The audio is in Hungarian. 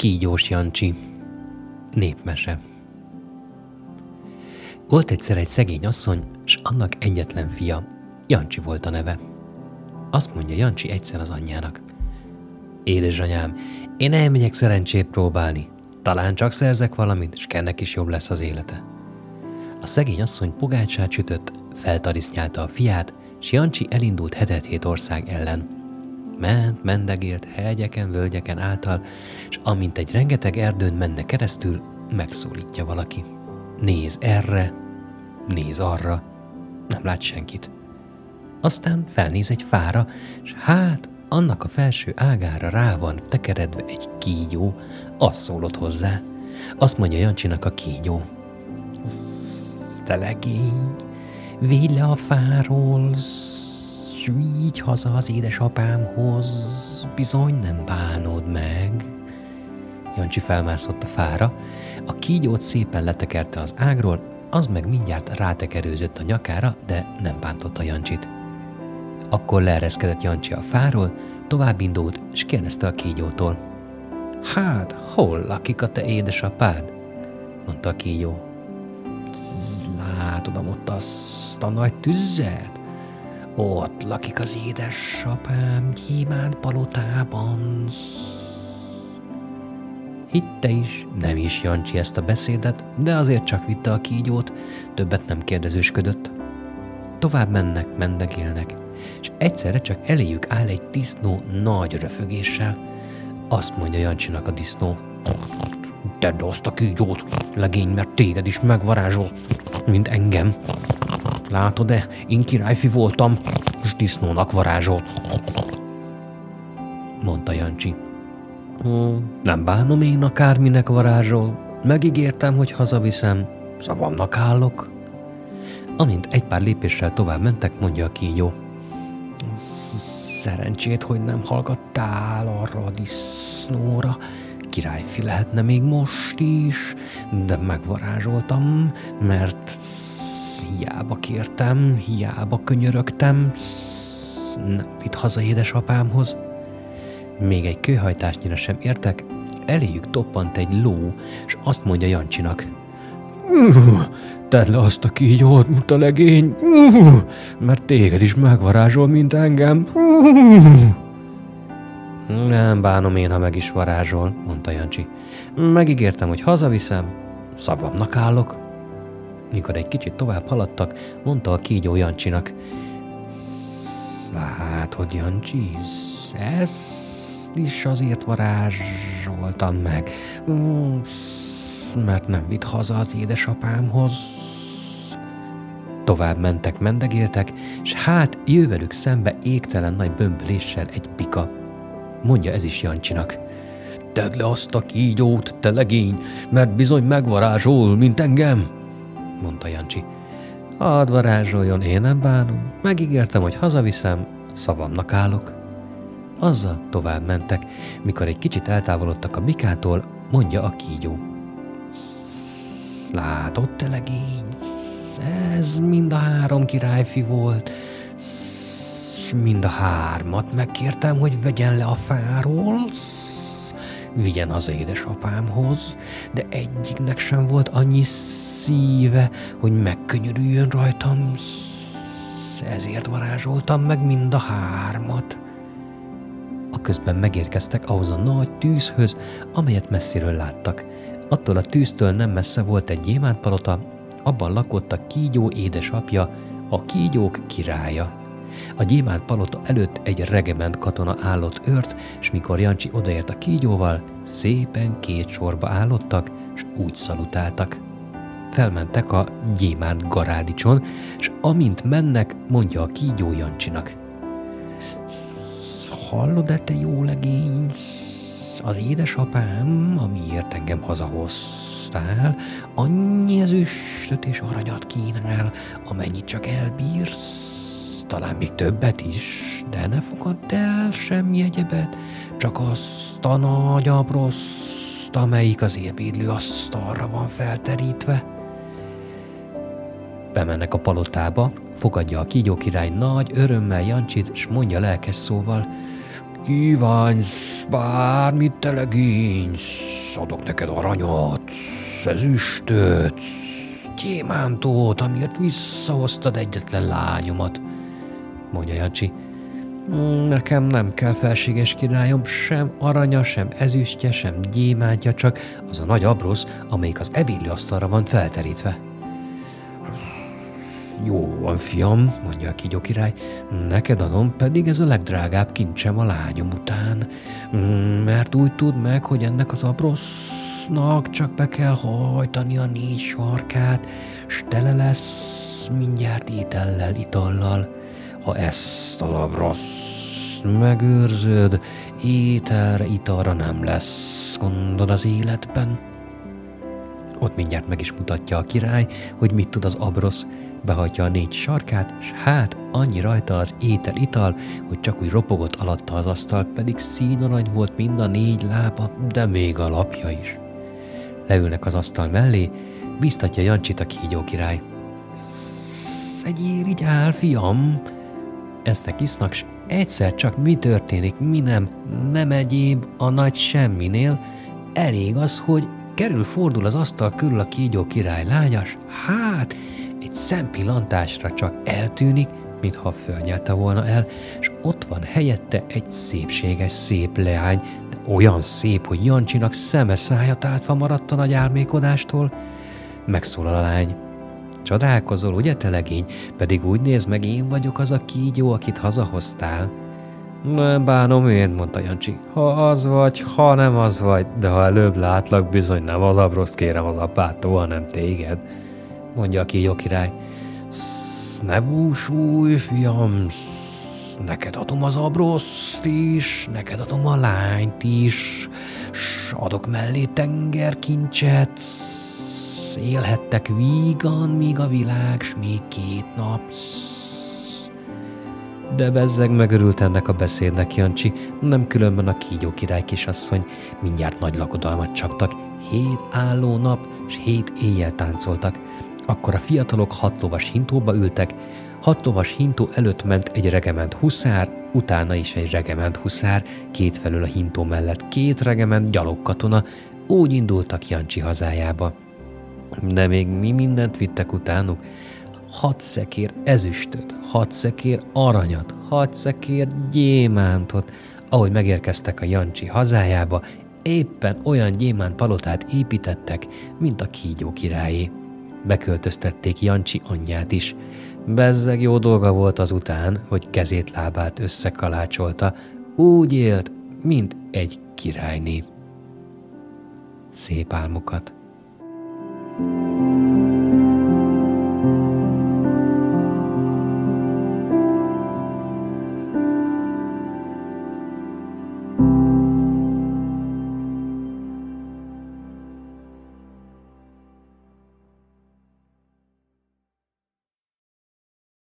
Kígyós Jancsi Népmese Volt egyszer egy szegény asszony, és annak egyetlen fia, Jancsi volt a neve. Azt mondja Jancsi egyszer az anyjának. Édesanyám, én elmegyek szerencsét próbálni. Talán csak szerzek valamit, és kennek is jobb lesz az élete. A szegény asszony pogácsát sütött, feltarisznyálta a fiát, s Jancsi elindult hetet ország ellen. Ment, mendegélt, hegyeken, völgyeken által, és amint egy rengeteg erdőn menne keresztül, megszólítja valaki. Néz erre, néz arra, nem lát senkit. Aztán felnéz egy fára, és hát annak a felső ágára rá van tekeredve egy kígyó, azt szólott hozzá. Azt mondja Jancsinak a kígyó. Te legény, védj le a fáról, így haza az édesapámhoz, bizony nem bánod meg. Jancsi felmászott a fára, a kígyót szépen letekerte az ágról, az meg mindjárt rátekerőzött a nyakára, de nem bántotta Jancsit. Akkor leereszkedett Jancsi a fáról, tovább indult, és kérdezte a kígyótól. Hát, hol lakik a te édesapád? mondta a kígyó. Látod ott azt a nagy tüzet? Ott lakik az édesapám gyémánt palotában. Hitte is, nem is Jancsi ezt a beszédet, de azért csak vitte a kígyót, többet nem kérdezősködött. Tovább mennek, mendegélnek, és egyszerre csak eléjük áll egy disznó nagy röfögéssel. Azt mondja Jancsinak a disznó. Tedd azt a kígyót, legény, mert téged is megvarázsol, mint engem. Látod-e, én királyfi voltam, és disznónak varázsolt. Mondta Jancsi. Nem bánom én akárminek varázsol. Megígértem, hogy hazaviszem. Szavamnak állok. Amint egy pár lépéssel tovább mentek, mondja a kígyó. Szerencsét, hogy nem hallgattál arra a disznóra. Királyfi lehetne még most is, de megvarázsoltam, mert hiába kértem, hiába könyörögtem, nem vitt haza édesapámhoz. Még egy kőhajtásnyira sem értek, eléjük toppant egy ló, és azt mondja Jancsinak. Tedd le azt a kígyót, mint a legény, mert téged is megvarázsol, mint engem. Nem bánom én, ha meg is varázsol, mondta Jancsi. Megígértem, hogy hazaviszem, szavamnak állok. Mikor egy kicsit tovább haladtak, mondta a kígyó Jancsinak. hogy Jancsi, ezt is azért varázsoltam meg, mert nem vitt haza az édesapámhoz. Tovább mentek, mendegéltek, és hát jő velük szembe égtelen nagy bömböléssel egy pika. Mondja ez is Jancsinak. Tedd le azt a kígyót, te legény, mert bizony megvarázsol, mint engem mondta Jancsi. Hadd varázsoljon, én nem bánom. Megígértem, hogy hazaviszem, szavamnak állok. Azzal tovább mentek, mikor egy kicsit eltávolodtak a bikától, mondja a kígyó. Látod, te legény, ez mind a három királyfi volt, s mind a hármat megkértem, hogy vegyen le a fáról, vigyen az édesapámhoz, de egyiknek sem volt annyi szíve, hogy megkönyörüljön rajtam, ezért varázsoltam meg mind a hármat. A közben megérkeztek ahhoz a nagy tűzhöz, amelyet messziről láttak. Attól a tűztől nem messze volt egy gyémántpalota, abban lakott a kígyó édesapja, a kígyók királya. A gyémánt palota előtt egy regement katona állott ört, és mikor Jancsi odaért a kígyóval, szépen két sorba állottak, és úgy szalutáltak felmentek a gyémánt garádicson, és amint mennek, mondja a kígyó Jancsinak. Hallod-e te jó legény? Az édesapám, amiért engem hazahoztál, annyi ezüstöt és aranyat kínál, amennyit csak elbírsz, talán még többet is, de ne fogadd el semmi egyebet, csak azt a nagy abroszt, amelyik az ebédlő asztalra van felterítve. Bemennek a palotába, fogadja a kígyó király nagy örömmel Jancsit, s mondja lelkes szóval, Kívánsz bármit te legénysz, adok neked aranyat, ezüstöt, gyémántót, amiért visszahoztad egyetlen lányomat, mondja Jancsi. Nekem nem kell felséges királyom, sem aranya, sem ezüstje, sem gyémántja, csak az a nagy abrosz, amelyik az ebédlő asztalra van felterítve. Jó van, fiam, mondja a kígyó király, neked adom, pedig ez a legdrágább kincsem a lányom után, mert úgy tud meg, hogy ennek az abrosznak csak be kell hajtani a négy sarkát, s tele lesz mindjárt étellel, itallal. Ha ezt az abroszt megőrzöd, ételre, italra nem lesz gondod az életben. Ott mindjárt meg is mutatja a király, hogy mit tud az abrosz, behajtja a négy sarkát, s hát annyi rajta az étel-ital, hogy csak úgy ropogott alatta az asztal, pedig színarany volt mind a négy lába, de még a lapja is. Leülnek az asztal mellé, biztatja Jancsit a kígyó király. Szegyél így áll, fiam! Esznek isznak, s egyszer csak mi történik, mi nem, nem egyéb a nagy semminél, elég az, hogy kerül, fordul az asztal körül a kígyó király lányas, hát egy szempillantásra csak eltűnik, mintha fölnyelte volna el, és ott van helyette egy szépséges szép leány, de olyan szép, hogy Jancsinak szeme szája tátva maradt a nagy álmékodástól. Megszólal a lány. Csodálkozol, ugye te legény? Pedig úgy néz meg, én vagyok az a kígyó, akit hazahoztál. Nem bánom én, mondta Jancsi. Ha az vagy, ha nem az vagy, de ha előbb látlak, bizony nem az abroszt kérem az apától, hanem téged mondja a kígyó király. Ne búsulj, fiam, neked adom az abroszt is, neked adom a lányt is, s adok mellé tengerkincset, élhettek vígan, míg a világ, s még két nap. De bezzeg megörült ennek a beszédnek, Jancsi, nem különben a kígyó király kisasszony. Mindjárt nagy lakodalmat csaptak, hét álló nap, s hét éjjel táncoltak, akkor a fiatalok hat lovas hintóba ültek, hat lovas hintó előtt ment egy regement huszár, utána is egy regement huszár, kétfelől a hintó mellett két regement gyalogkatona, úgy indultak Jancsi hazájába. De még mi mindent vittek utánuk? Hat szekér ezüstöt, hat szekér aranyat, hat szekér gyémántot. Ahogy megérkeztek a Jancsi hazájába, éppen olyan gyémánt palotát építettek, mint a kígyó királyé beköltöztették Jancsi anyját is. Bezzeg jó dolga volt azután, hogy kezét lábát összekalácsolta, úgy élt, mint egy királyné. Szép álmokat! thank you